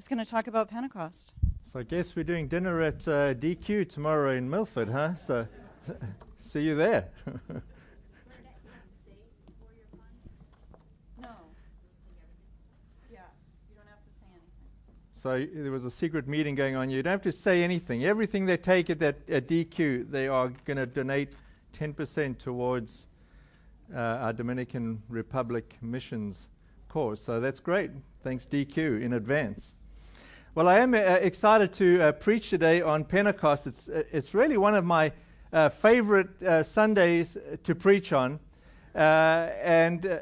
He's going to talk about Pentecost. So I guess we're doing dinner at uh, DQ tomorrow in Milford, huh? So see you there. So there was a secret meeting going on. You don't have to say anything. Everything they take at that at DQ, they are going to donate 10% towards uh, our Dominican Republic missions cause. So that's great. Thanks DQ in advance. Well, I am uh, excited to uh, preach today on Pentecost. It's, uh, it's really one of my uh, favorite uh, Sundays to preach on. Uh, and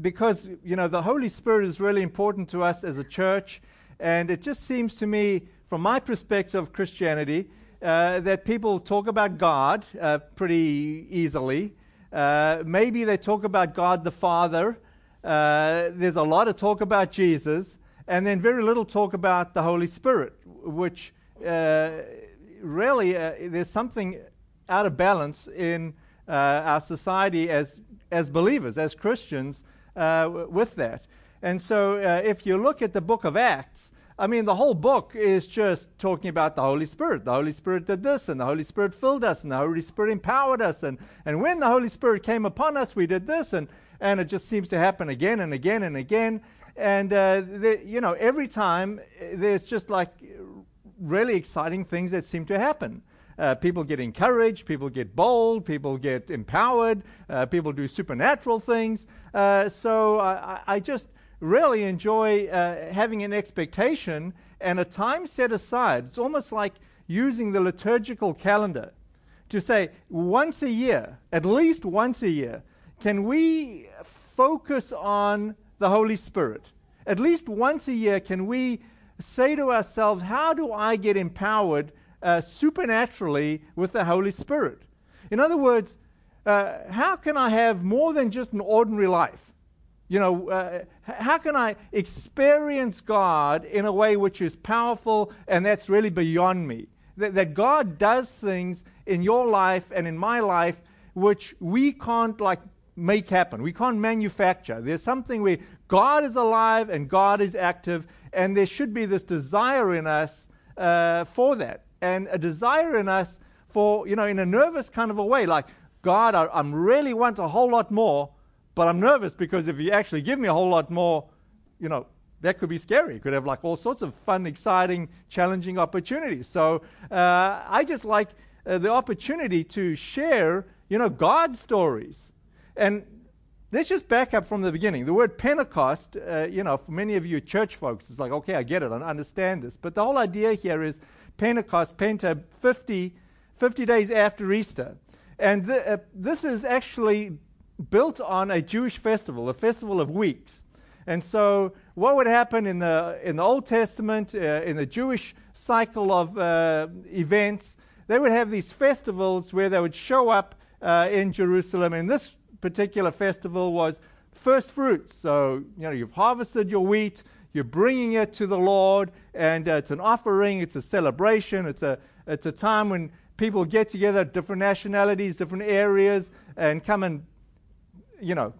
because, you know, the Holy Spirit is really important to us as a church. And it just seems to me, from my perspective of Christianity, that people talk about God pretty easily. Maybe they talk about God the Father. There's a lot of talk about Jesus and then very little talk about the Holy Spirit, which uh, really uh, there's something out of balance in uh, our society as as believers, as Christians, uh, with that. And so, uh, if you look at the book of Acts, I mean, the whole book is just talking about the Holy Spirit. The Holy Spirit did this, and the Holy Spirit filled us, and the Holy Spirit empowered us, and and when the Holy Spirit came upon us, we did this, and and it just seems to happen again and again and again and uh, you know every time uh, there's just like really exciting things that seem to happen. Uh, people get encouraged people get bold people get empowered uh, people do supernatural things. Uh, so I, I, just really enjoy uh, having an expectation and a time set aside. It's almost like using the liturgical calendar to say once a year at least once a year can we focus on the Holy Spirit. At least once a year, can we say to ourselves, How do I get empowered uh, supernaturally with the Holy Spirit? In other words, uh, how can I have more than just an ordinary life? You know, uh, how can I experience God in a way which is powerful and that's really beyond me? That, that God does things in your life and in my life which we can't like make happen. We can't manufacture. There's something where God is alive and God is active, and there should be this desire in us uh, for that, and a desire in us for, you know, in a nervous kind of a way, like, God, I I'm really want a whole lot more, but I'm nervous because if you actually give me a whole lot more, you know, that could be scary. It could have like all sorts of fun, exciting, challenging opportunities. So uh, I just like uh, the opportunity to share, you know, God stories and let's just back up from the beginning. The word Pentecost, uh, you know, for many of you church folks, it's like, okay, I get it, I understand this. But the whole idea here is Pentecost, Penta, 50, 50 days after Easter. And th- uh, this is actually built on a Jewish festival, a festival of weeks. And so, what would happen in the, in the Old Testament, uh, in the Jewish cycle of uh, events, they would have these festivals where they would show up uh, in Jerusalem. And this particular festival was first fruits. So, you know, you've harvested your wheat, you're bringing it to the Lord, and uh, it's an offering, it's a celebration, it's a, it's a time when people get together, different nationalities, different areas, and come and, you know,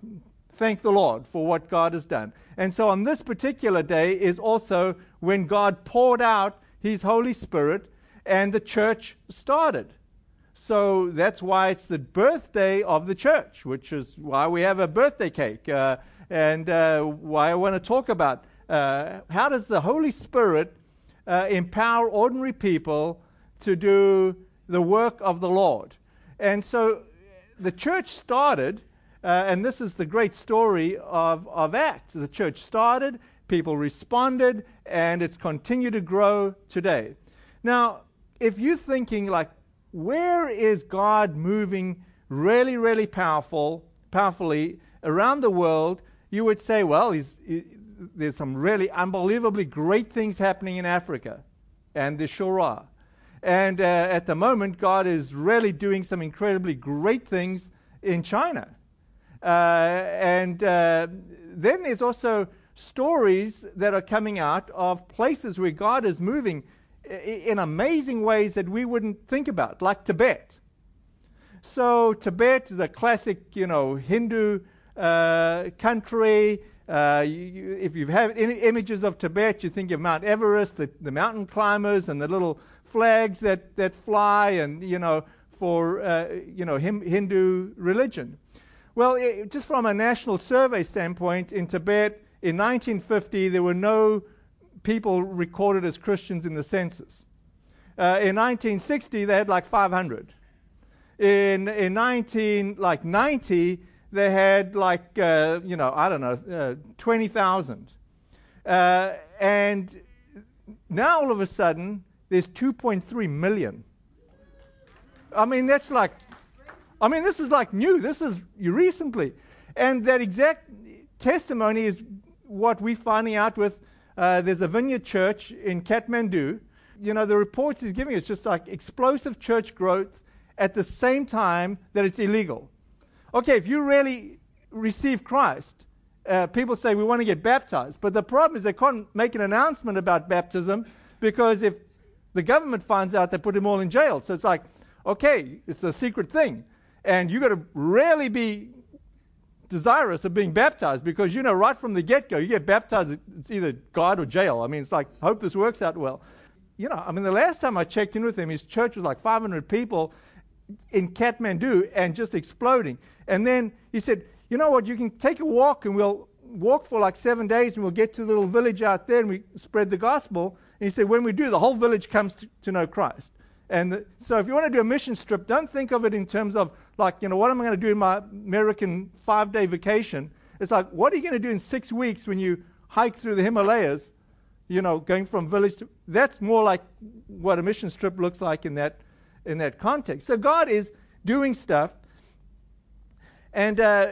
thank the Lord for what God has done. And so on this particular day is also when God poured out His Holy Spirit and the church started. So that's why it's the birthday of the church, which is why we have a birthday cake, uh, and uh, why I want to talk about uh, how does the Holy Spirit uh, empower ordinary people to do the work of the Lord. And so the church started, uh, and this is the great story of, of Acts. The church started, people responded, and it's continued to grow today. Now, if you're thinking like, where is God moving really, really powerful, powerfully around the world? You would say, well, he, there's some really unbelievably great things happening in Africa, and the are. And uh, at the moment, God is really doing some incredibly great things in China. Uh, and uh, then there's also stories that are coming out of places where God is moving in amazing ways that we wouldn't think about, like Tibet. So Tibet is a classic, you know, Hindu uh, country. Uh, you, you, if you have any images of Tibet, you think of Mount Everest, the, the mountain climbers, and the little flags that, that fly, and you know, for uh, you know him, Hindu religion. Well, it, just from a national survey standpoint, in Tibet in 1950 there were no people recorded as Christians in the census. Uh, in 1960 they had like 500. In in 19 like 90 they had like, uh, you know, I don't know, uh, 20,000. Uh, and now all of a sudden, there's 2.3 million. I mean, that's like, I mean, this is like new. This is recently. And that exact testimony is what we're finding out with uh, there's a vineyard church in Kathmandu. You know, the reports he's giving is just like explosive church growth at the same time that it's illegal. Okay, if you really receive Christ, uh, people say we want to get baptized. But the problem is they can't make an announcement about baptism because if the government finds out, they put them all in jail. So it's like, okay, it's a secret thing. And you've got to really be desirous of being baptized because you know right from the get go, you get baptized, it's either God or jail. I mean, it's like, hope this works out well. You know, I mean, the last time I checked in with him, his church was like 500 people in Kathmandu and just exploding. And then he said, You know what? You can take a walk and we'll walk for like seven days and we'll get to the little village out there and we spread the gospel. And he said, When we do, the whole village comes to, to know Christ. And the, so if you want to do a mission trip, don't think of it in terms of like, you know, what am I going to do in my American five day vacation? It's like, what are you going to do in six weeks when you hike through the Himalayas, you know, going from village to. That's more like what a mission trip looks like in that in that context. So God is doing stuff. And uh,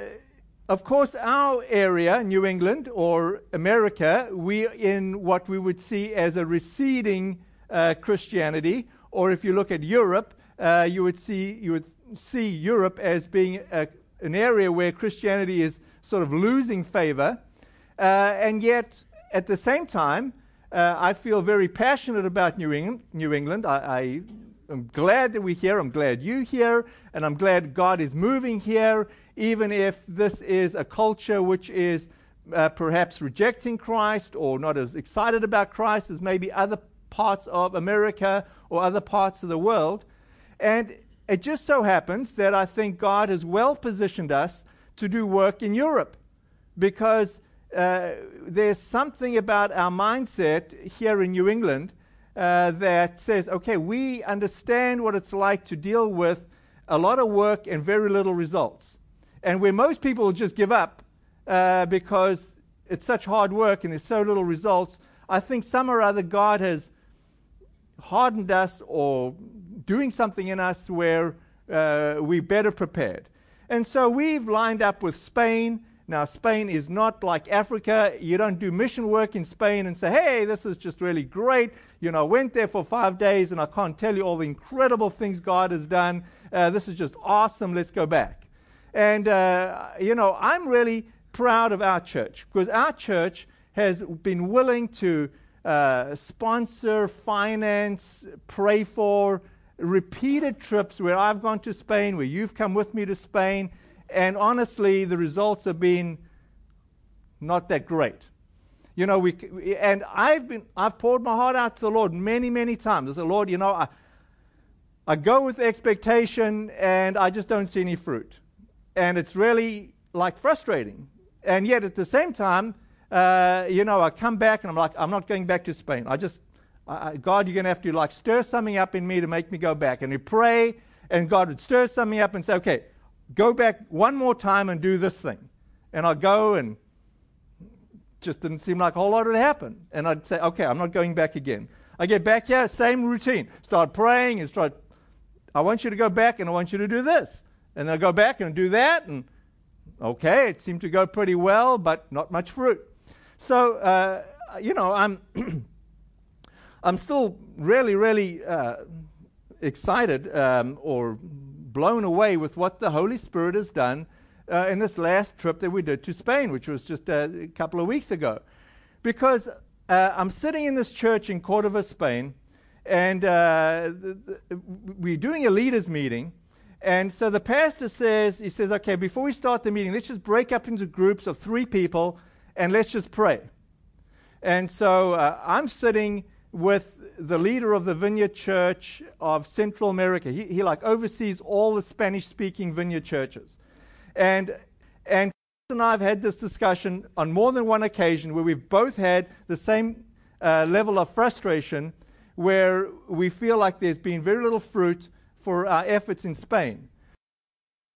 of course, our area, New England or America, we're in what we would see as a receding uh, Christianity. Or if you look at Europe, uh, you would see you would see Europe as being a, an area where Christianity is sort of losing favor. Uh, and yet, at the same time, uh, I feel very passionate about New England. New England. I, I I'm glad that we're here. I'm glad you're here. And I'm glad God is moving here, even if this is a culture which is uh, perhaps rejecting Christ or not as excited about Christ as maybe other parts of America or other parts of the world. And it just so happens that I think God has well positioned us to do work in Europe because uh, there's something about our mindset here in New England uh, that says, okay, we understand what it's like to deal with a lot of work and very little results. And where most people just give up uh, because it's such hard work and there's so little results, I think some or other God has hardened us or doing something in us where uh, we're better prepared. And so we've lined up with Spain now, Spain is not like Africa. You don't do mission work in Spain and say, hey, this is just really great. You know, I went there for five days and I can't tell you all the incredible things God has done. Uh, this is just awesome. Let's go back. And, uh, you know, I'm really proud of our church because our church has been willing to uh, sponsor, finance, pray for repeated trips where I've gone to Spain, where you've come with me to Spain and honestly, the results have been not that great. You know, we, and I've been, I've poured my heart out to the Lord many, many times. I said, Lord, you know, I, I go with expectation and I just don't see any fruit. And it's really like frustrating. And yet at the same time, uh, you know, I come back and I'm like, I'm not going back to Spain. I just, I, God, you're going to have to like stir something up in me to make me go back. And we pray, and God would stir something up and say, okay, go back one more time and do this thing. And I'd go and just didn't seem like a whole lot had happened. And I'd say, okay, I'm not going back again. I get back here, same routine. Start praying and start, I want you to go back and I want you to do this. And I go back and do that. And okay, it seemed to go pretty well, but not much fruit. So, uh, you know, I'm, I'm still really, really uh, excited um, or blown away with what the Holy Spirit has done uh, in this last trip that we did to Spain, which was just a couple of weeks ago. Because uh, I'm sitting in this church in Cordova, Spain, and uh, the, the, we're doing a leaders' meeting. And so the pastor says, he says, okay, before we start the meeting, let's just break up into groups of three people and let's just pray. And so uh, I'm sitting with the leader of the Vineyard Church of Central America. He, he like oversees all the Spanish speaking Vineyard churches. And, and and I have had this discussion on more than one occasion where we've both had the same uh, level of frustration where we feel like there's been very little fruit for our efforts in Spain.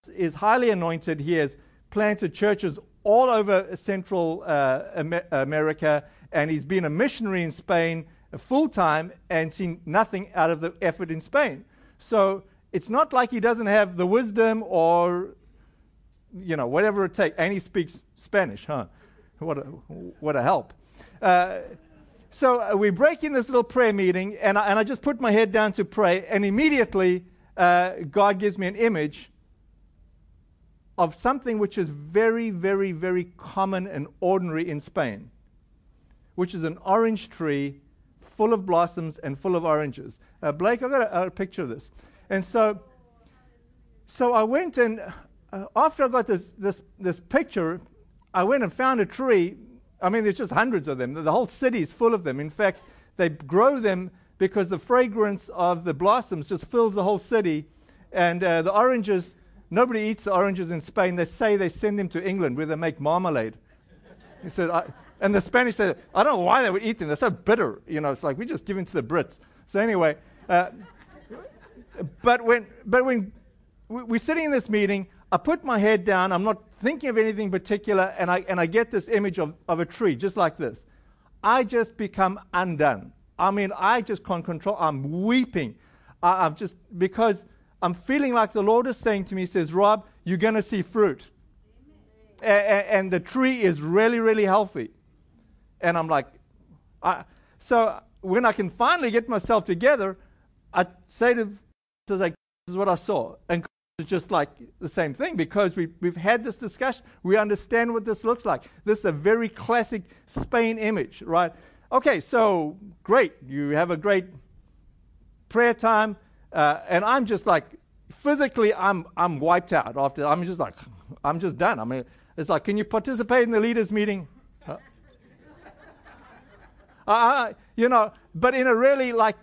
Is highly anointed. He has planted churches all over Central uh, America, and he's been a missionary in Spain full time and seen nothing out of the effort in Spain. So it's not like he doesn't have the wisdom or you know, whatever it takes. And he speaks Spanish, huh? What a, what a help. Uh, so uh, we break in this little prayer meeting, and I, and I just put my head down to pray, and immediately uh, God gives me an image of something which is very, very, very common and ordinary in Spain, which is an orange tree full of blossoms and full of oranges. Uh, Blake, I've got a, a picture of this. And so, so I went and uh, after I got this, this, this picture, I went and found a tree. I mean, there's just hundreds of them. The whole city is full of them. In fact, they grow them because the fragrance of the blossoms just fills the whole city. And uh, the oranges, nobody eats the oranges in Spain. They say they send them to England where they make marmalade. He said, and the Spanish said, I don't know why they would eat them. They're so bitter. You know, it's like we just give them to the Brits. So anyway, uh, but when but when we're sitting in this meeting, I put my head down, I'm not thinking of anything particular, and I, and I get this image of, of a tree, just like this. I just become undone. I mean, I just can't control, I'm weeping. I, I'm just, because I'm feeling like the Lord is saying to me, says, Rob, you're going to see fruit. And the tree is really, really healthy. And I'm like, I, so when I can finally get myself together, I say to, like, this is what I saw. And it's just like the same thing because we, we've had this discussion. We understand what this looks like. This is a very classic Spain image, right? Okay, so great. You have a great prayer time. Uh, and I'm just like, physically, I'm, I'm wiped out after. I'm just like, I'm just done. I mean, it's like, can you participate in the leaders' meeting? Uh, uh, you know, but in a really like,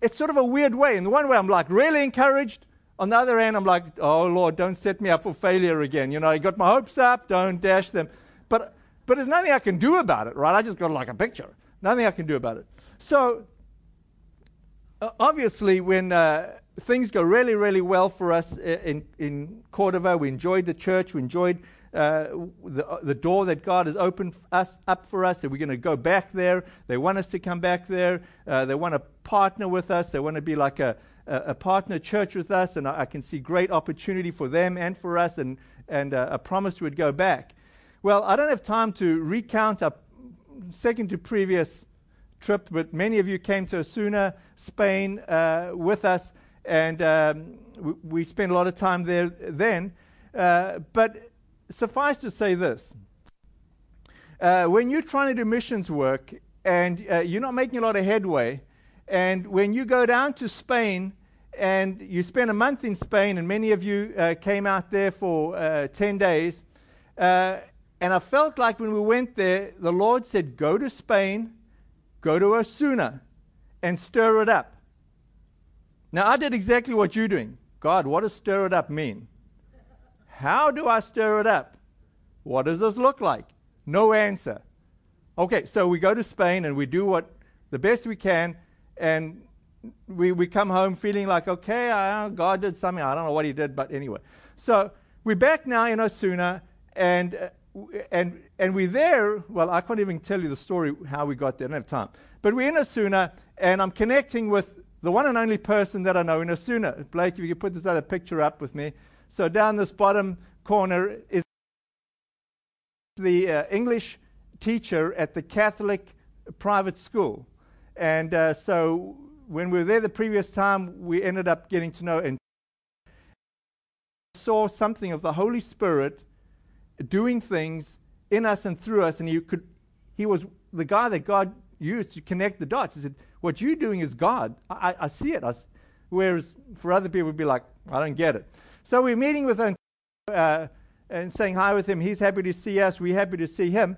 it's sort of a weird way. In the one way, I'm like really encouraged. On the other hand, I'm like, oh Lord, don't set me up for failure again. You know, I got my hopes up, don't dash them. But but there's nothing I can do about it, right? I just got like a picture. Nothing I can do about it. So uh, obviously, when uh, things go really, really well for us in, in Cordova, we enjoyed the church, we enjoyed uh, the, uh, the door that God has opened us up for us, that we're going to go back there. They want us to come back there. Uh, they want to partner with us. They want to be like a, a, a partner church with us, and I, I, can see great opportunity for them and for us, and, and uh, a promise would go back. Well, I don't have time to recount our second to previous trip, but many of you came to Osuna, Spain, uh, with us, and um, we, we, spent a lot of time there then. Uh, but suffice to say this uh, when you're trying to do missions work and uh, you're not making a lot of headway, and when you go down to Spain and you spend a month in Spain, and many of you uh, came out there for uh, 10 days, uh, and I felt like when we went there, the Lord said, Go to Spain, go to Osuna, and stir it up. Now, I did exactly what you're doing. God, what does stir it up mean? How do I stir it up? What does this look like? No answer. Okay, so we go to Spain and we do what the best we can, and we, we come home feeling like, okay, I, God did something. I don't know what he did, but anyway. So we're back now in Osuna, and, uh, and, and we're there. Well, I can't even tell you the story how we got there. I don't have time. But we're in Osuna, and I'm connecting with the one and only person that I know in Osuna. Blake, if you could put this other picture up with me. So down this bottom corner is the uh, English teacher at the Catholic private school. And uh, so when we were there the previous time, we ended up getting to know and saw something of the Holy Spirit doing things in us and through us. And he could, he was the guy that God used to connect the dots. He said, "What you're doing is God. I, I see it." I, whereas for other people, would be like, "I don't get it." So we're meeting with uh, and saying hi with him. He's happy to see us. We're happy to see him.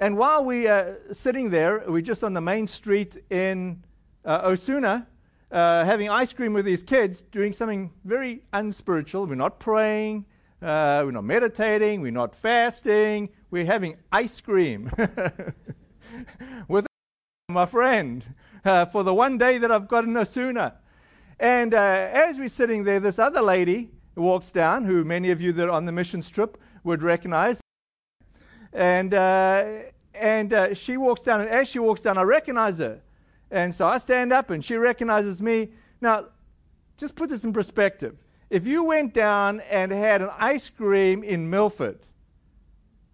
And while we are sitting there, we're just on the main street in uh, Osuna, uh, having ice cream with these kids, doing something very unspiritual. We're not praying, uh, we're not meditating, we're not fasting, we're having ice cream with my friend uh, for the one day that I've got in Osuna. And uh, as we're sitting there, this other lady walks down, who many of you that are on the mission trip would recognize. And, uh, and uh, she walks down, and as she walks down, I recognize her. And so I stand up, and she recognizes me. Now, just put this in perspective. If you went down and had an ice cream in Milford,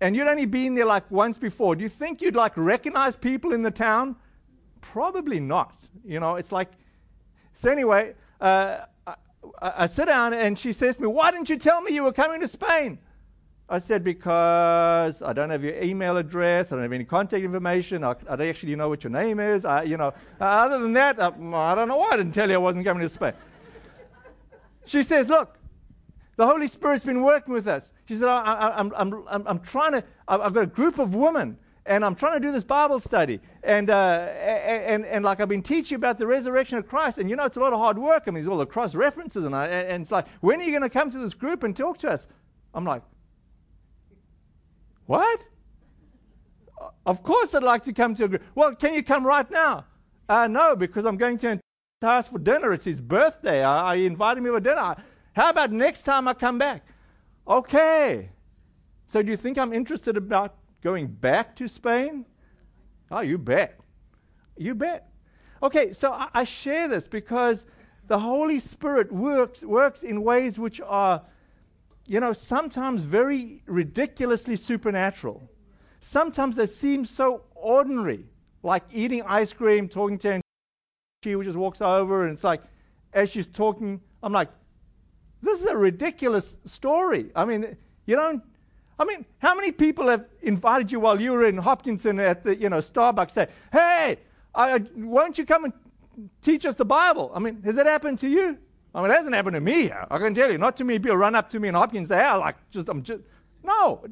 and you'd only been there like once before, do you think you'd like recognize people in the town? Probably not. You know, it's like. So anyway, uh, I, I, sit down and she says to me, Why didn't you tell me you were coming to Spain? I said, Because I don't have your email address, I don't have any contact information, I, I don't actually know what your name is. I, you know, uh, other than that, I, I don't know why I didn't tell you I wasn't coming to Spain. she says, Look, the Holy Spirit's been working with us. She said, I, am I'm, I'm, I'm trying to, I've got a group of women and I'm trying to do this Bible study. And, uh, and, and, like I've been teaching about the resurrection of Christ, and you know, it's a lot of hard work. I mean, there's all the cross references, and, I, and it's like, when are you going to come to this group and talk to us? I'm like, what? Of course, I'd like to come to a group. Well, can you come right now? Uh, no, because I'm going to task for dinner. It's his birthday. I, I invited me for dinner. How about next time I come back? Okay. So do you think I'm interested about going back to Spain? Oh, you bet. You bet. Okay, so I, I share this because the Holy Spirit works, works in ways which are, you know, sometimes very ridiculously supernatural. Sometimes they seem so ordinary, like eating ice cream, talking to her, and she just walks over, and it's like, as she's talking, I'm like, this is a ridiculous story. I mean, you don't. I mean, how many people have invited you while you were in Hopkinton at the, you know, Starbucks? Say, hey, I, won't you come and teach us the Bible? I mean, has that happened to you? I mean, it hasn't happened to me. I can tell you. Not to me. People run up to me in Hopkins and say, "I like just, I'm just." No.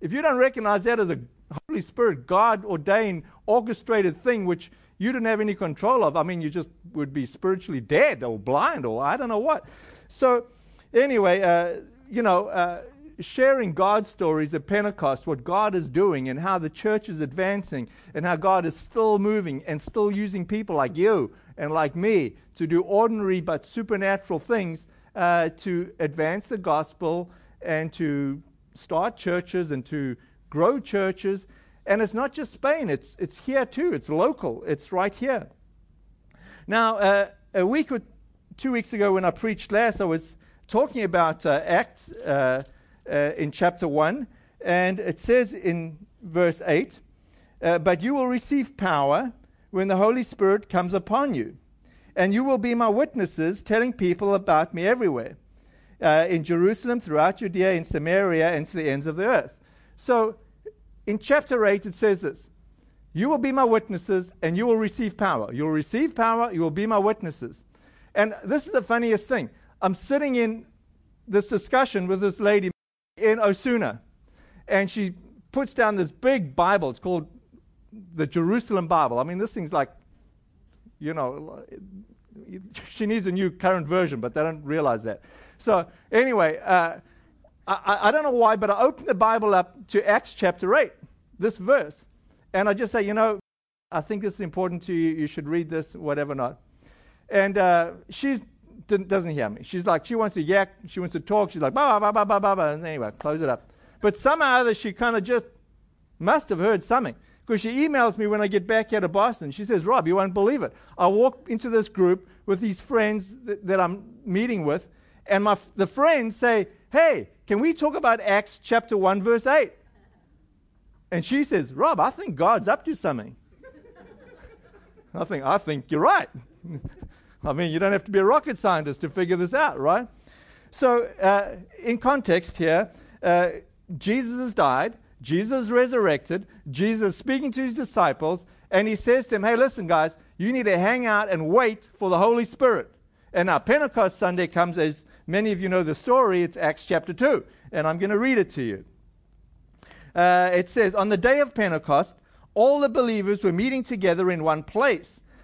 If you don't recognize that as a Holy Spirit, God ordained, orchestrated thing, which you didn't have any control of. I mean, you just would be spiritually dead or blind or I don't know what. So, anyway, uh, you know, uh, sharing God's stories at Pentecost, what God is doing and how the church is advancing and how God is still moving and still using people like you and like me to do ordinary but supernatural things uh, to advance the gospel and to start churches and to grow churches and it's not just Spain, it's, it's here too. It's local, it's right here. Now, uh, a week or two weeks ago, when I preached last, I was talking about uh, Acts uh, in chapter 1, and it says in verse 8 uh, But you will receive power when the Holy Spirit comes upon you, and you will be my witnesses, telling people about me everywhere. Uh, in Jerusalem, throughout Judea, in Samaria, and to the ends of the earth. So in chapter 8, it says this You will be my witnesses and you will receive power. You will receive power, you will be my witnesses. And this is the funniest thing. I'm sitting in this discussion with this lady in Osuna, and she puts down this big Bible. It's called the Jerusalem Bible. I mean, this thing's like, you know, she needs a new current version, but they don't realize that. So, anyway, uh, I, I don't know why, but I opened the Bible up to Acts chapter 8, this verse. And I just say, you know, I think this is important to you. You should read this, whatever not. And uh, she doesn't hear me. She's like, she wants to yak, she wants to talk. She's like, ba ba ba ba ba ba. And anyway, close it up. But somehow or other, she kind of just must have heard something. Because she emails me when I get back here to Boston. She says, Rob, you won't believe it. I walk into this group with these friends that, that I'm meeting with, and my, the friends say, hey, can we talk about Acts chapter 1, verse 8? And she says, Rob, I think God's up to something. I think, I think you're right. I mean, you don't have to be a rocket scientist to figure this out, right? So, uh, in context here, uh, Jesus has died, Jesus resurrected, Jesus speaking to his disciples, and he says to them, Hey, listen, guys, you need to hang out and wait for the Holy Spirit. And now Pentecost Sunday comes as Many of you know the story. It's Acts chapter 2, and I'm going to read it to you. Uh, it says, On the day of Pentecost, all the believers were meeting together in one place.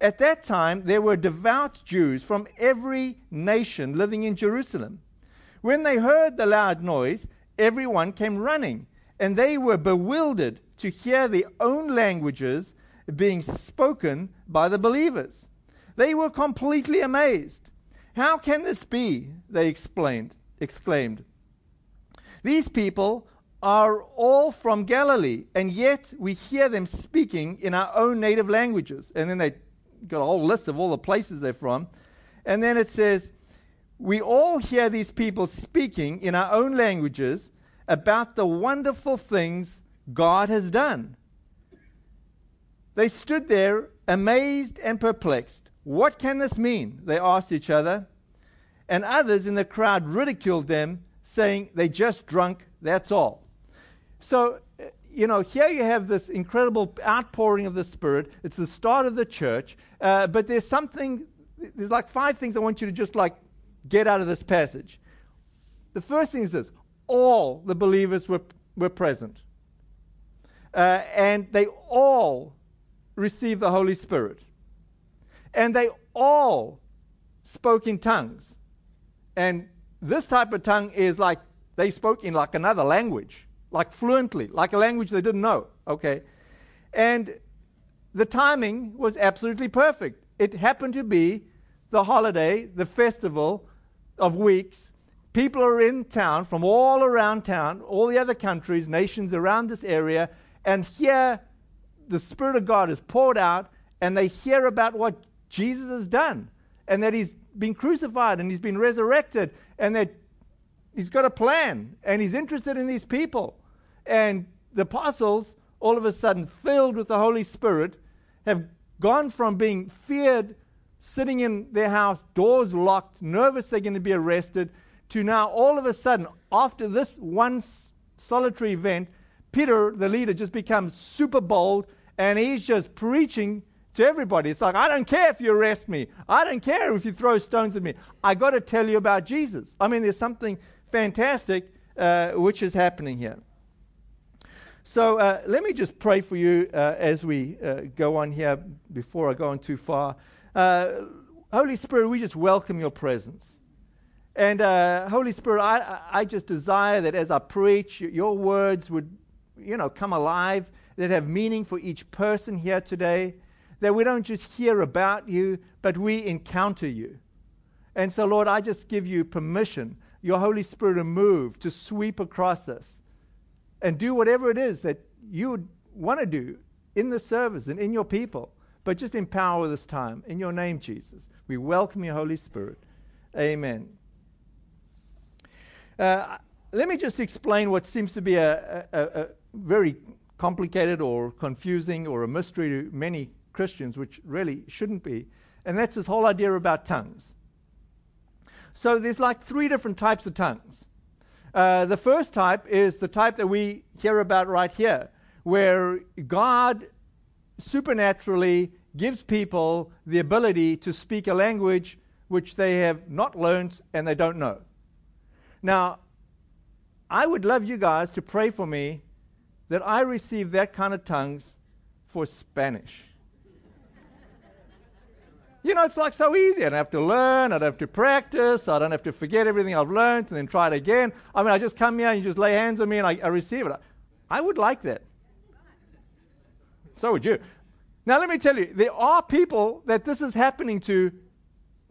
At that time, there were devout Jews from every nation living in Jerusalem. When they heard the loud noise, everyone came running, and they were bewildered to hear their own languages being spoken by the believers. They were completely amazed. How can this be? They explained, exclaimed. These people are all from Galilee, and yet we hear them speaking in our own native languages. And then they got a whole list of all the places they're from. And then it says, We all hear these people speaking in our own languages about the wonderful things God has done. They stood there amazed and perplexed. What can this mean? They asked each other. And others in the crowd ridiculed them, saying, They just drunk, that's all. So you know, here you have this incredible outpouring of the Spirit. It's the start of the church. Uh, but there's something, there's like five things I want you to just like get out of this passage. The first thing is this all the believers were, were present. Uh, and they all received the Holy Spirit. And they all spoke in tongues. And this type of tongue is like they spoke in like another language like fluently, like a language they didn't know. Okay? And the timing was absolutely perfect. It happened to be the holiday, the festival of weeks. People are in town from all around town, all the other countries, nations around this area, and here the Spirit of God is poured out, and they hear about what Jesus has done, and that He's been crucified and He's been resurrected, and that He's got a plan, and He's interested in these people. And the apostles, all of a sudden filled with the Holy Spirit, have gone from being feared, sitting in their house, doors locked, nervous they're going to be arrested, to now all of a sudden, after this one solitary event, Peter, the leader, just becomes super bold and he's just preaching to everybody. It's like, I don't care if you arrest me. I don't care if you throw stones at me. I got to tell you about Jesus. I mean, there's something fantastic uh, which is happening here. So uh, let me just pray for you uh, as we uh, go on here before I go on too far. Uh, Holy Spirit, we just welcome your presence. And uh, Holy Spirit, I, I just desire that as I preach, your words would, you know, come alive, that have meaning for each person here today, that we don't just hear about you, but we encounter you. And so, Lord, I just give you permission, your Holy Spirit to move, to sweep across us and do whatever it is that you want to do in the service and in your people. But just empower this time. In your name, Jesus. We welcome you, Holy Spirit. Amen. Uh, let me just explain what seems to be a, a, a, very complicated or confusing or a mystery to many Christians, which really shouldn't be. And that's this whole idea about tongues. So there's like three different types of tongues. Uh, the first type is the type that we hear about right here, where God supernaturally gives people the ability to speak a language which they have not learned and they don't know. Now, I would love you guys to pray for me that I receive that kind of tongues for Spanish. You know, it's like so easy. I don't have to learn. I don't have to practice. I don't have to forget everything I've learned and then try it again. I mean, I just come here and you just lay hands on me and I, I receive it. I would like that. So would you. Now, let me tell you, there are people that this is happening to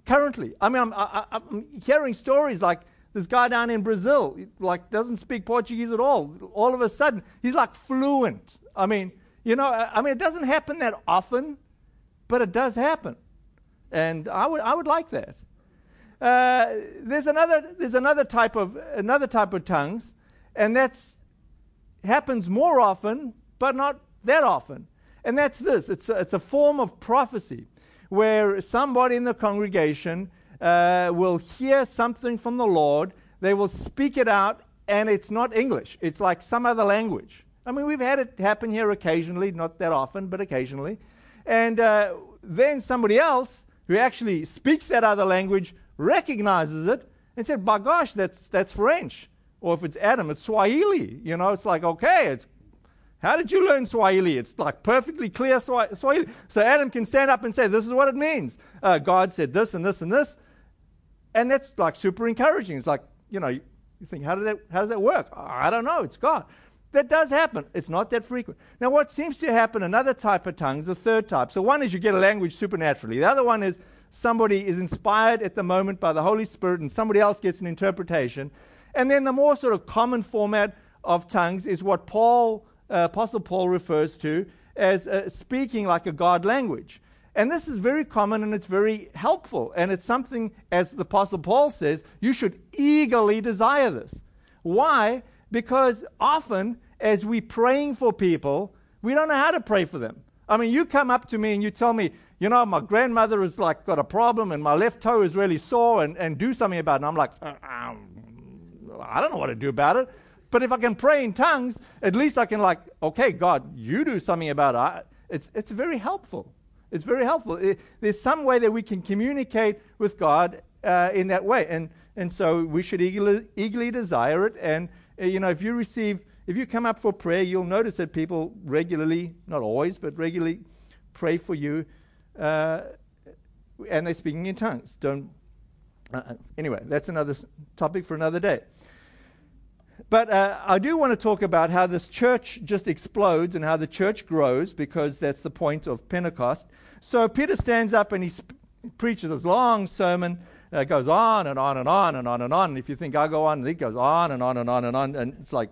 currently. I mean, I'm, I, am hearing stories like this guy down in Brazil, like doesn't speak Portuguese at all. All of a sudden, he's like fluent. I mean, you know, I mean, it doesn't happen that often, but it does happen and I would I would like that. Uh, there's another there's another type of another type of tongues, and that's happens more often, but not that often. And that's this it's a, it's a form of prophecy where somebody in the congregation uh, will hear something from the Lord, they will speak it out, and it's not English, it's like some other language. I mean, we've had it happen here occasionally, not that often, but occasionally. And uh, then somebody else who actually speaks that other language recognizes it and said, by gosh, that's, that's French. Or if it's Adam, it's Swahili. You know, it's like, okay, it's, how did you learn Swahili? It's like perfectly clear Swahili. So Adam can stand up and say, this is what it means. Uh, God said this and this and this. And that's like super encouraging. It's like, you know, you think, how, did that, how does that work? I don't know. It's God. That does happen. It's not that frequent. Now, what seems to happen, another type of tongues, the third type. So, one is you get a language supernaturally. The other one is somebody is inspired at the moment by the Holy Spirit and somebody else gets an interpretation. And then the more sort of common format of tongues is what Paul, uh, Apostle Paul refers to as uh, speaking like a God language. And this is very common and it's very helpful. And it's something, as the Apostle Paul says, you should eagerly desire this. Why? Because often, as we're praying for people, we don't know how to pray for them. I mean, you come up to me and you tell me, you know, my grandmother has like got a problem and my left toe is really sore and, and do something about it. And I'm like, uh, um, I don't know what to do about it. But if I can pray in tongues, at least I can like, okay, God, you do something about it. It's, it's very helpful. It's very helpful. It, there's some way that we can communicate with God uh, in that way. And, and so we should eagerly, eagerly desire it. And, you know, if you receive, if you come up for prayer, you'll notice that people regularly, not always, but regularly pray for you. Uh, and they're speaking in tongues. Don't. Uh, anyway, that's another topic for another day. But uh, I do want to talk about how this church just explodes and how the church grows because that's the point of Pentecost. So Peter stands up and he sp- preaches this long sermon. Uh, goes on and on and on and on and on. And if you think I'll go on, it goes on and on and on and on. And it's like,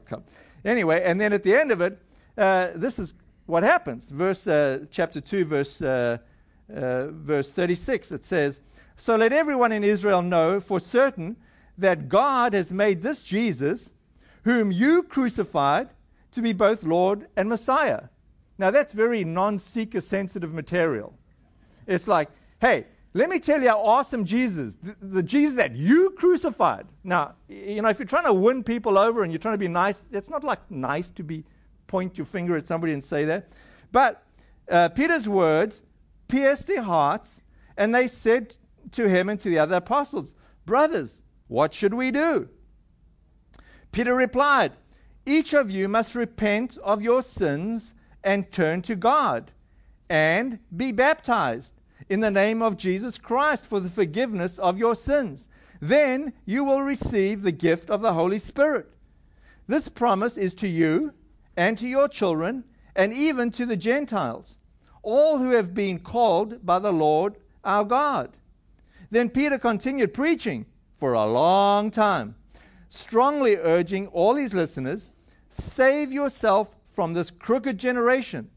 anyway. And then at the end of it, uh, this is what happens. Verse uh, chapter two, verse uh, uh, verse thirty-six. It says, "So let everyone in Israel know for certain that God has made this Jesus." whom you crucified to be both Lord and Messiah. Now, that's very non seeker sensitive material. It's like, hey, let me tell you how awesome Jesus, the, the, Jesus that you crucified. Now, you know, if you're trying to win people over and you're trying to be nice, it's not like nice to be point your finger at somebody and say that. But uh, Peter's words pierced their hearts, and they said to him and to the other apostles, Brothers, what should we do? Peter replied, Each of you must repent of your sins and turn to God and be baptized in the name of Jesus Christ for the forgiveness of your sins. Then you will receive the gift of the Holy Spirit. This promise is to you and to your children and even to the Gentiles, all who have been called by the Lord our God. Then Peter continued preaching for a long time strongly urging all his listeners save yourself from this crooked generation.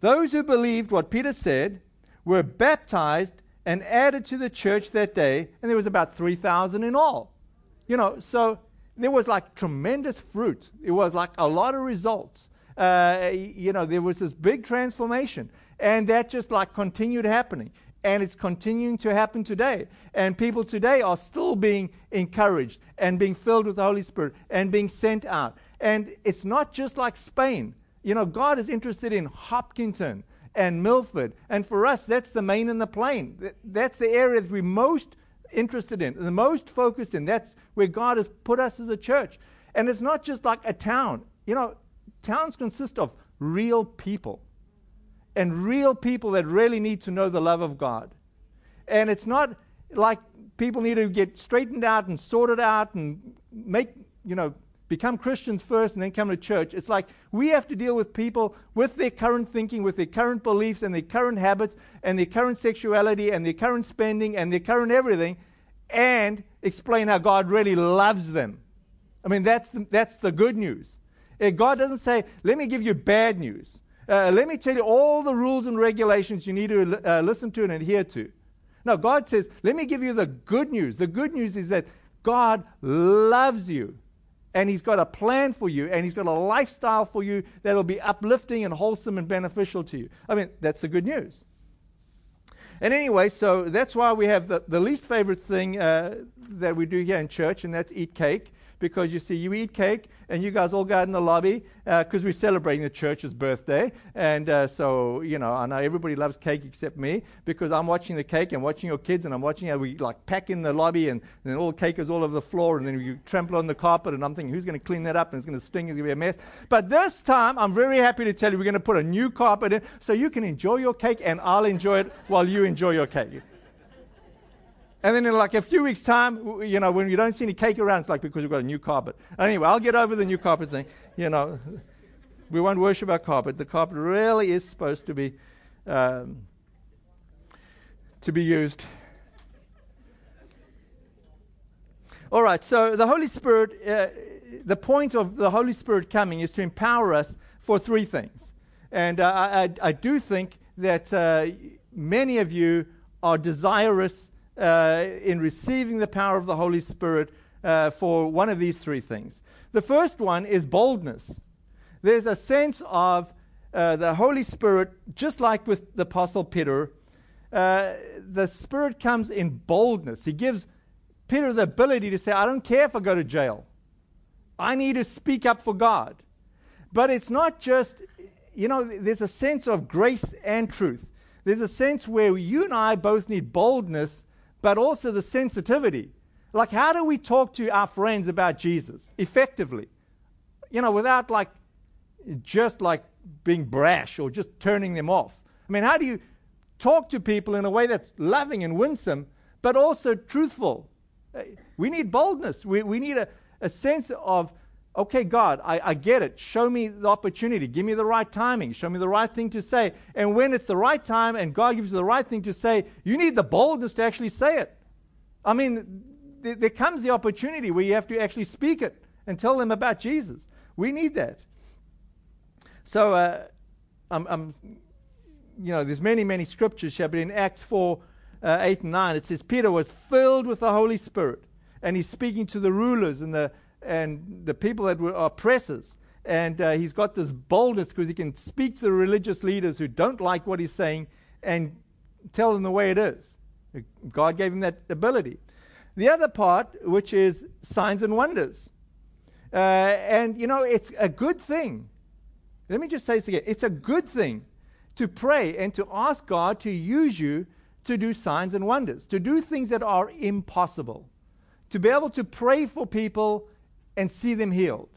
Those who believed what Peter said were baptized and added to the church that day, and there was about 3,000 in all. You know, so there was like tremendous fruit. It was like a lot of results. Uh, you know, there was this big transformation, and that just like continued happening and it's continuing to happen today. And people today are still being encouraged and being filled with the Holy Spirit and being sent out. And it's not just like Spain. You know, God is interested in Hopkinton and Milford. And for us, that's the main and the plain. That's the area that we're most interested in, the most focused in. That's where God has put us as a church. And it's not just like a town. You know, towns consist of real people and real people that really need to know the love of God. And it's not like people need to get straightened out and sorted out and make, you know, become Christians first and then come to church. It's like we have to deal with people with their current thinking, with their current beliefs and their current habits and their current sexuality and their current spending and their current everything and explain how God really loves them. I mean, that's the, that's the good news. God doesn't say, let me give you bad news. Uh, let me tell you all the rules and regulations you need to uh, listen to and adhere to. No, God says, let me give you the good news. The good news is that God loves you And He's got a plan for you, and He's got a lifestyle for you that will be uplifting and wholesome and beneficial to you. I mean, that's the good news. And anyway, so that's why we have the, the least favorite thing uh, that we do here in church, and that's eat cake because you see, you eat cake and you guys all go out in the lobby because uh, we're celebrating the church's birthday. And uh, so, you know, I know everybody loves cake except me because I'm watching the cake and watching your kids and I'm watching how we like pack in the lobby and, and then all the cake is all over the floor and then you trample on the carpet and I'm thinking, who's going to clean that up and it's going to stink, it's going to be a mess. But this time, I'm very happy to tell you we're going to put a new carpet in so you can enjoy your cake and I'll enjoy it while you enjoy your cake. And then in like a few weeks' time, you know, when you don't see any cake around, it's like because we've got a new carpet. Anyway, I'll get over the new carpet thing. You know, we won't worship our carpet. The carpet really is supposed to be um, to be used. All right. So the Holy Spirit, uh, the point of the Holy Spirit coming is to empower us for three things, and uh, I, I, do think that uh, many of you are desirous uh, in receiving the power of the Holy Spirit uh, for one of these three things. The first one is boldness. There's a sense of uh, the Holy Spirit, just like with the Apostle Peter, uh, the Spirit comes in boldness. He gives Peter the ability to say, I don't care if I go to jail. I need to speak up for God. But it's not just, you know, there's a sense of grace and truth. There's a sense where you and I both need boldness but also the sensitivity. Like, how do we talk to our friends about Jesus effectively? You know, without like just like being brash or just turning them off. I mean, how do you talk to people in a way that's loving and winsome, but also truthful? Uh, we need boldness. We, we need a, a sense of, okay, God, I, I get it. Show me the opportunity. Give me the right timing. Show me the right thing to say. And when it's the right time and God gives you the right thing to say, you need the boldness to actually say it. I mean, th- there comes the opportunity where you have to actually speak it and tell them about Jesus. We need that. So, uh, I'm, I'm, you know, there's many, many scriptures here, but in Acts 4, uh, 8 and 9, it says Peter was filled with the Holy Spirit, and he's speaking to the rulers and the and the people that were oppressors. And uh, he's got this boldness because he can speak to the religious leaders who don't like what he's saying and tell them the way it is. God gave him that ability. The other part, which is signs and wonders. Uh, and, you know, it's a good thing. Let me just say this again. It's a good thing to pray and to ask God to use you to do signs and wonders, to do things that are impossible, to be able to pray for people and see them healed.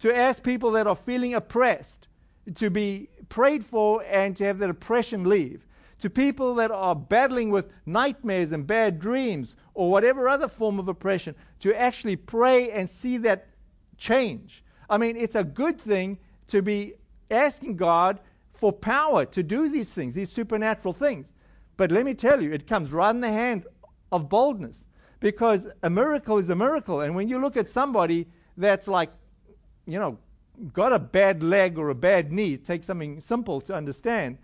To ask people that are feeling oppressed to be prayed for and to have that oppression leave. To people that are battling with nightmares and bad dreams or whatever other form of oppression, to actually pray and see that change. I mean, it's a good thing to be asking God for power to do these things, these supernatural things. But let me tell you, it comes right in the hand of boldness because a miracle is a miracle. And when you look at somebody that's like, you know, got a bad leg or a bad knee, take something simple to understand,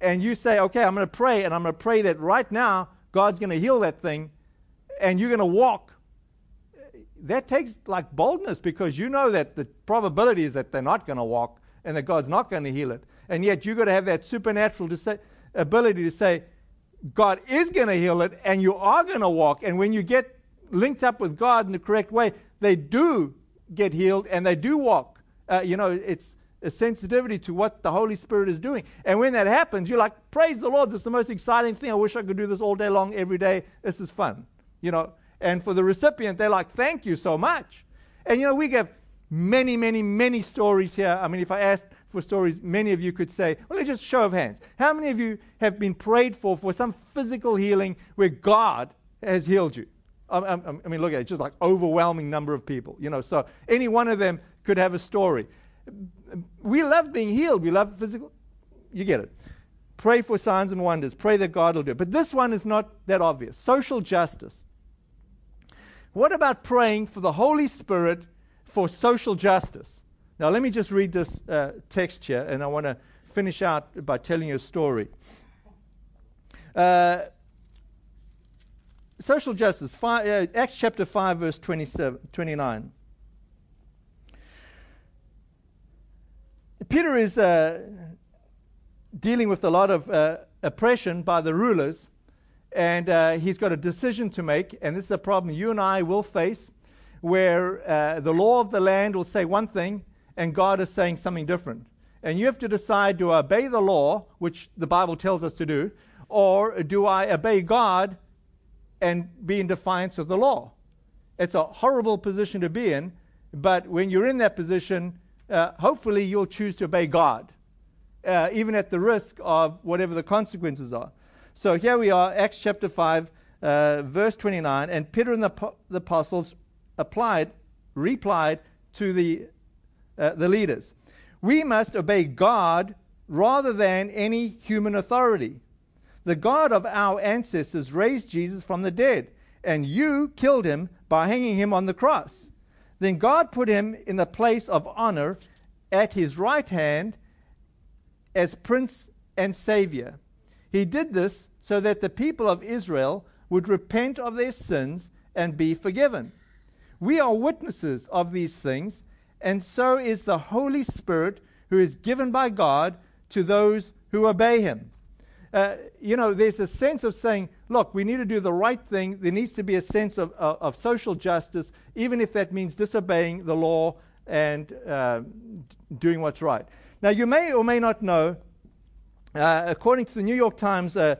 and you say, okay, I'm going to pray, and I'm going to pray that right now God's going to heal that thing, and you're going to walk. That takes like boldness because you know that the probability is that they're not going to walk and that God's not going to heal it. And yet you've got to have that supernatural ability to say, God is going to heal it and you are going to walk. And when you get linked up with God in the correct way, they do get healed and they do walk. Uh, you know, it's a sensitivity to what the Holy Spirit is doing. And when that happens, you're like, praise the Lord, this is the most exciting thing. I wish I could do this all day long, every day. This is fun. You know, and for the recipient, they're like, thank you so much. And you know, we get many, many, many stories here. I mean, if I asked for stories, many of you could say, well, just show of hands. How many of you have been prayed for for some physical healing where God has healed you? I, I, I mean, look at it, just like overwhelming number of people. You know, so any one of them could have a story. We love being healed. We love physical. You get it. Pray for signs and wonders. Pray that God will do it. But this one is not that obvious. Social justice. What about praying for the Holy Spirit for social justice. Now, let me just read this uh, text here, and I want to finish out by telling you a story. Uh, social justice, five, uh, Acts chapter 5, verse 29. Peter is uh, dealing with a lot of uh, oppression by the rulers, and uh, he's got a decision to make, and this is a problem you and I will face where uh, the law of the land will say one thing, and God is saying something different. And you have to decide I obey the law, which the Bible tells us to do, or do I obey God and be in defiance of the law? It's a horrible position to be in, but when you're in that position, uh, hopefully you'll choose to obey God, uh, even at the risk of whatever the consequences are. So here we are, Acts chapter 5, uh, verse 29, and Peter and the, the apostles applied, replied to the, uh, the leaders. We must obey God rather than any human authority. The God of our ancestors raised Jesus from the dead, and you killed him by hanging him on the cross. Then God put him in the place of honor at his right hand as Prince and Savior. He did this so that the people of Israel would repent of their sins and be forgiven. We are witnesses of these things, and so is the Holy Spirit who is given by God to those who obey him. Uh, you know, there's a sense of saying, look, we need to do the right thing. There needs to be a sense of, of, of social justice, even if that means disobeying the law and uh, doing what's right. Now, you may or may not know, uh, according to the New York Times, uh,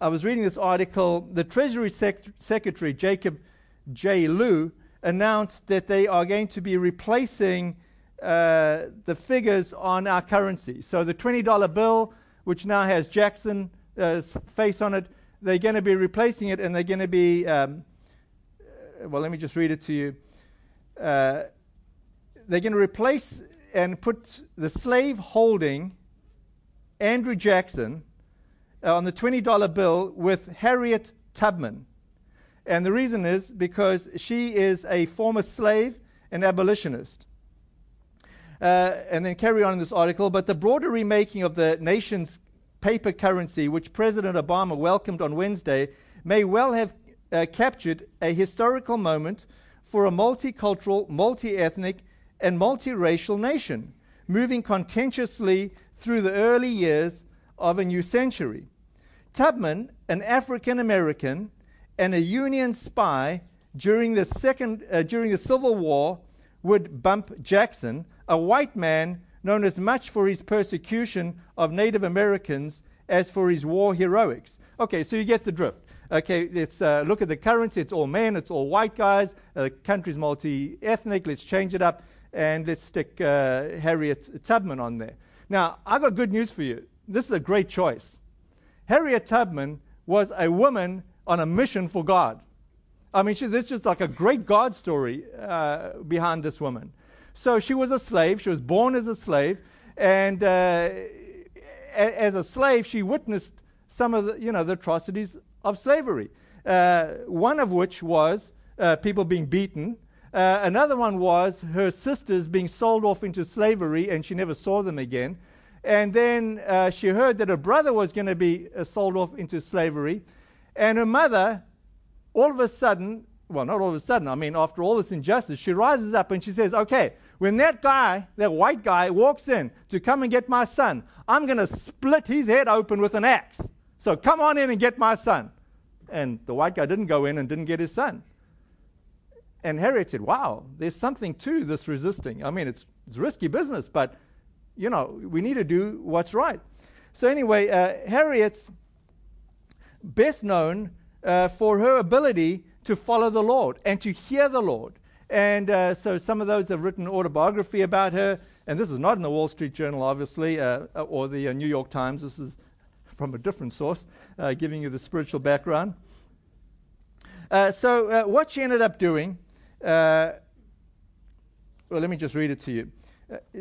I was reading this article, the Treasury Sec- Secretary, Jacob J. Lew, announced that they are going to be replacing uh, the figures on our currency. So the $20 bill, which now has Jackson's uh, face on it, they're going to be replacing it and they're going to be, um, uh, well, let me just read it to you. Uh, they're going to replace and put the slave holding Andrew Jackson uh, on the $20 bill with Harriet Tubman. And the reason is because she is a former slave and abolitionist. Uh, and then carry on in this article. But the broader remaking of the nation's paper currency, which President Obama welcomed on Wednesday, may well have uh, captured a historical moment for a multicultural, multi ethnic, and multiracial nation, moving contentiously through the early years of a new century. Tubman, an African American and a Union spy during the, second, uh, during the Civil War, would bump Jackson a white man known as much for his persecution of Native Americans as for his war heroics. Okay, so you get the drift. Okay, let's uh, look at the currency. It's all men, it's all white guys. Uh, the country's multi ethnic. Let's change it up and let's stick uh, Harriet Tubman on there. Now, I've got good news for you. This is a great choice. Harriet Tubman was a woman on a mission for God. I mean, she, there's just like a great God story uh, behind this woman. So she was a slave. She was born as a slave, and uh, as a slave, she witnessed some of the, you know, the atrocities of slavery. Uh, one of which was uh, people being beaten. Uh, another one was her sisters being sold off into slavery, and she never saw them again. And then uh, she heard that her brother was going to be sold off into slavery, and her mother, all of a sudden, well, not all of a sudden, I mean, after all this injustice, she rises up and she says, Okay, when that guy, that white guy, walks in to come and get my son, I'm going to split his head open with an axe. So come on in and get my son. And the white guy didn't go in and didn't get his son. And Harriet said, Wow, there's something to this resisting. I mean, it's, it's risky business, but, you know, we need to do what's right. So, anyway, uh, Harriet's best known uh, for her ability to follow the Lord and to hear the Lord. And uh, so some of those have written autobiography about her. And this is not in the Wall Street Journal, obviously, uh, or the uh, New York Times. This is from a different source, uh, giving you the spiritual background. Uh, so, uh, what she ended up doing, well, let me just read it to you.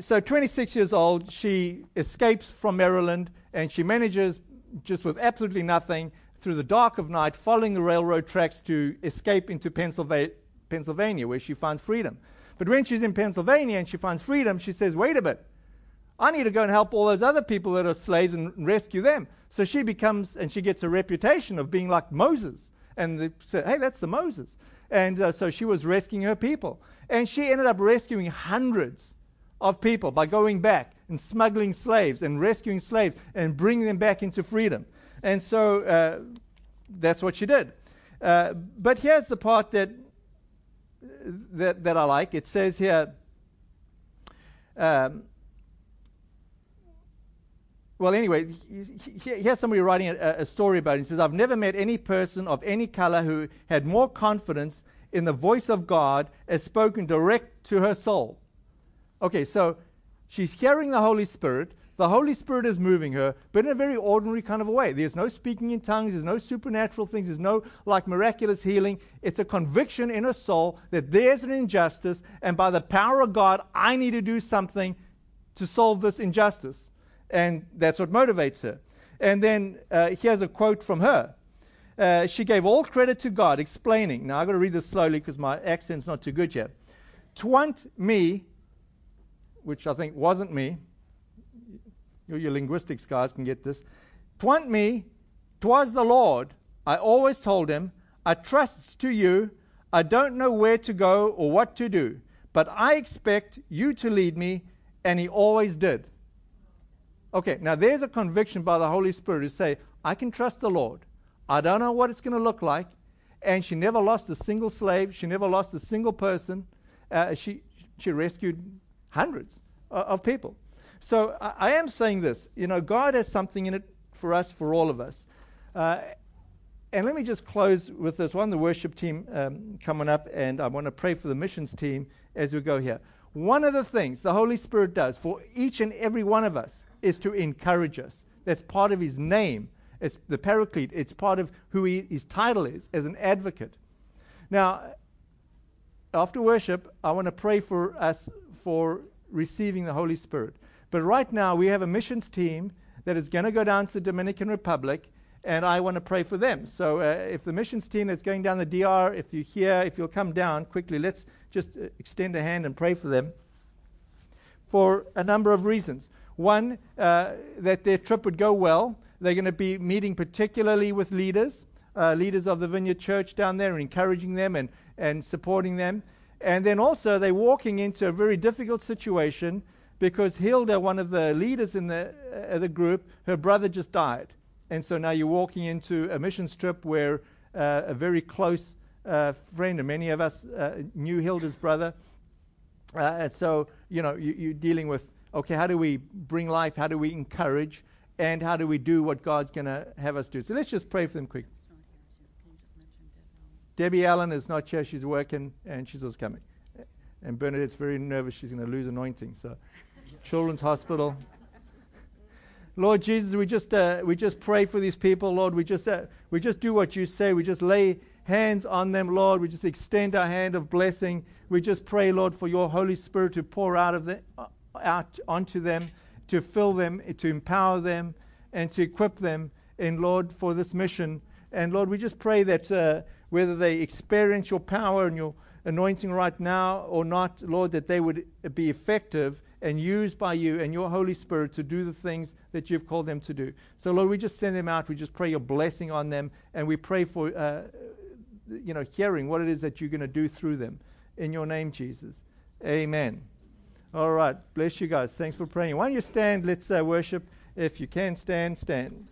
so, 26 years old, she escapes from Maryland and she manages, just with absolutely nothing, through the dark of night, following the railroad tracks to escape into Pennsylvania Pennsylvania, where she finds freedom. But when she's in Pennsylvania and she finds freedom, she says, wait a bit, I need to go and help all those other people that are slaves and rescue them. So she becomes, and she gets a reputation of being like Moses. And they said, hey, that's the Moses. And uh, so she was rescuing her people. And she ended up rescuing hundreds of people by going back and smuggling slaves and rescuing slaves and bringing them back into freedom. And so uh, that's what she did. Uh, but here's the part that, that, that I like. It says here, um, well, anyway, here's somebody writing a, a, story about it. He says, I've never met any person of any color who had more confidence in the voice of God as spoken direct to her soul. Okay, so she's hearing the Holy Spirit. The Holy Spirit is moving her, but in a very ordinary kind of a way. There's no speaking in tongues, there's no supernatural things, there's no like miraculous healing. It's a conviction in her soul that there's an injustice, and by the power of God, I need to do something to solve this injustice. And that's what motivates her. And then uh, here's a quote from her. Uh, she gave all credit to God, explaining. Now, I've got to read this slowly because my accent's not too good yet. Twant me, which I think wasn't me. You, your linguistics guys can get this. Twant me, twas the Lord. I always told him, I trust to you. I don't know where to go or what to do, but I expect you to lead me, and he always did. Okay, now there's a conviction by the Holy Spirit to say, I can trust the Lord. I don't know what it's going to look like. And she never lost a single slave. She never lost a single person. Uh, she, she rescued hundreds of, of people. So I, I, am saying this. You know, God has something in it for us, for all of us. Uh, and let me just close with this one the worship team um, coming up, and I want to pray for the missions team as we go here. One of the things the Holy Spirit does for each and every one of us is to encourage us. That's part of his name. It's the paraclete. It's part of who he, his title is as an advocate. Now, after worship, I want to pray for us for receiving the Holy Spirit. But right now, we have a missions team that is going to go down to the Dominican Republic, and I want to pray for them. So, uh, if the missions team that's going down the DR, if you're here, if you'll come down quickly, let's just uh, extend a hand and pray for them for a number of reasons. One, uh, that their trip would go well. They're going to be meeting particularly with leaders, uh, leaders of the Vineyard Church down there, and encouraging them and, and supporting them. And then also, they're walking into a very difficult situation because Hilda, one of the leaders in the, uh, the group, her brother just died. And so now you're walking into a missions trip where uh, a very close uh, friend, and many of us uh, knew Hilda's brother. Uh, and so, you know, you, you're dealing with okay, how do we bring life? How do we encourage? And how do we do what God's going to have us do? So let's just pray for them quick. Debbie Allen is not here. She's working and she's also coming. And Bernadette's very nervous. She's going to lose anointing. So, Children's Hospital. Lord Jesus, we just, uh, we just pray for these people, Lord. We just, uh, we just do what you say. We just lay hands on them, Lord. We just extend our hand of blessing. We just pray, Lord, for your Holy Spirit to pour out of the, out onto them, to fill them, to empower them, and to equip them in, Lord, for this mission. And Lord, we just pray that uh, whether they experience your power and your anointing right now or not, Lord, that they would be effective and used by you and your Holy Spirit to do the things that you've called them to do. So, Lord, we just send them out. We just pray your blessing on them, and we pray for, uh, you know, hearing what it is that you're going to do through them. In your name, Jesus. Amen. All right. Bless you guys. Thanks for praying. Why don't you stand? Let's uh, worship. If you can stand, stand.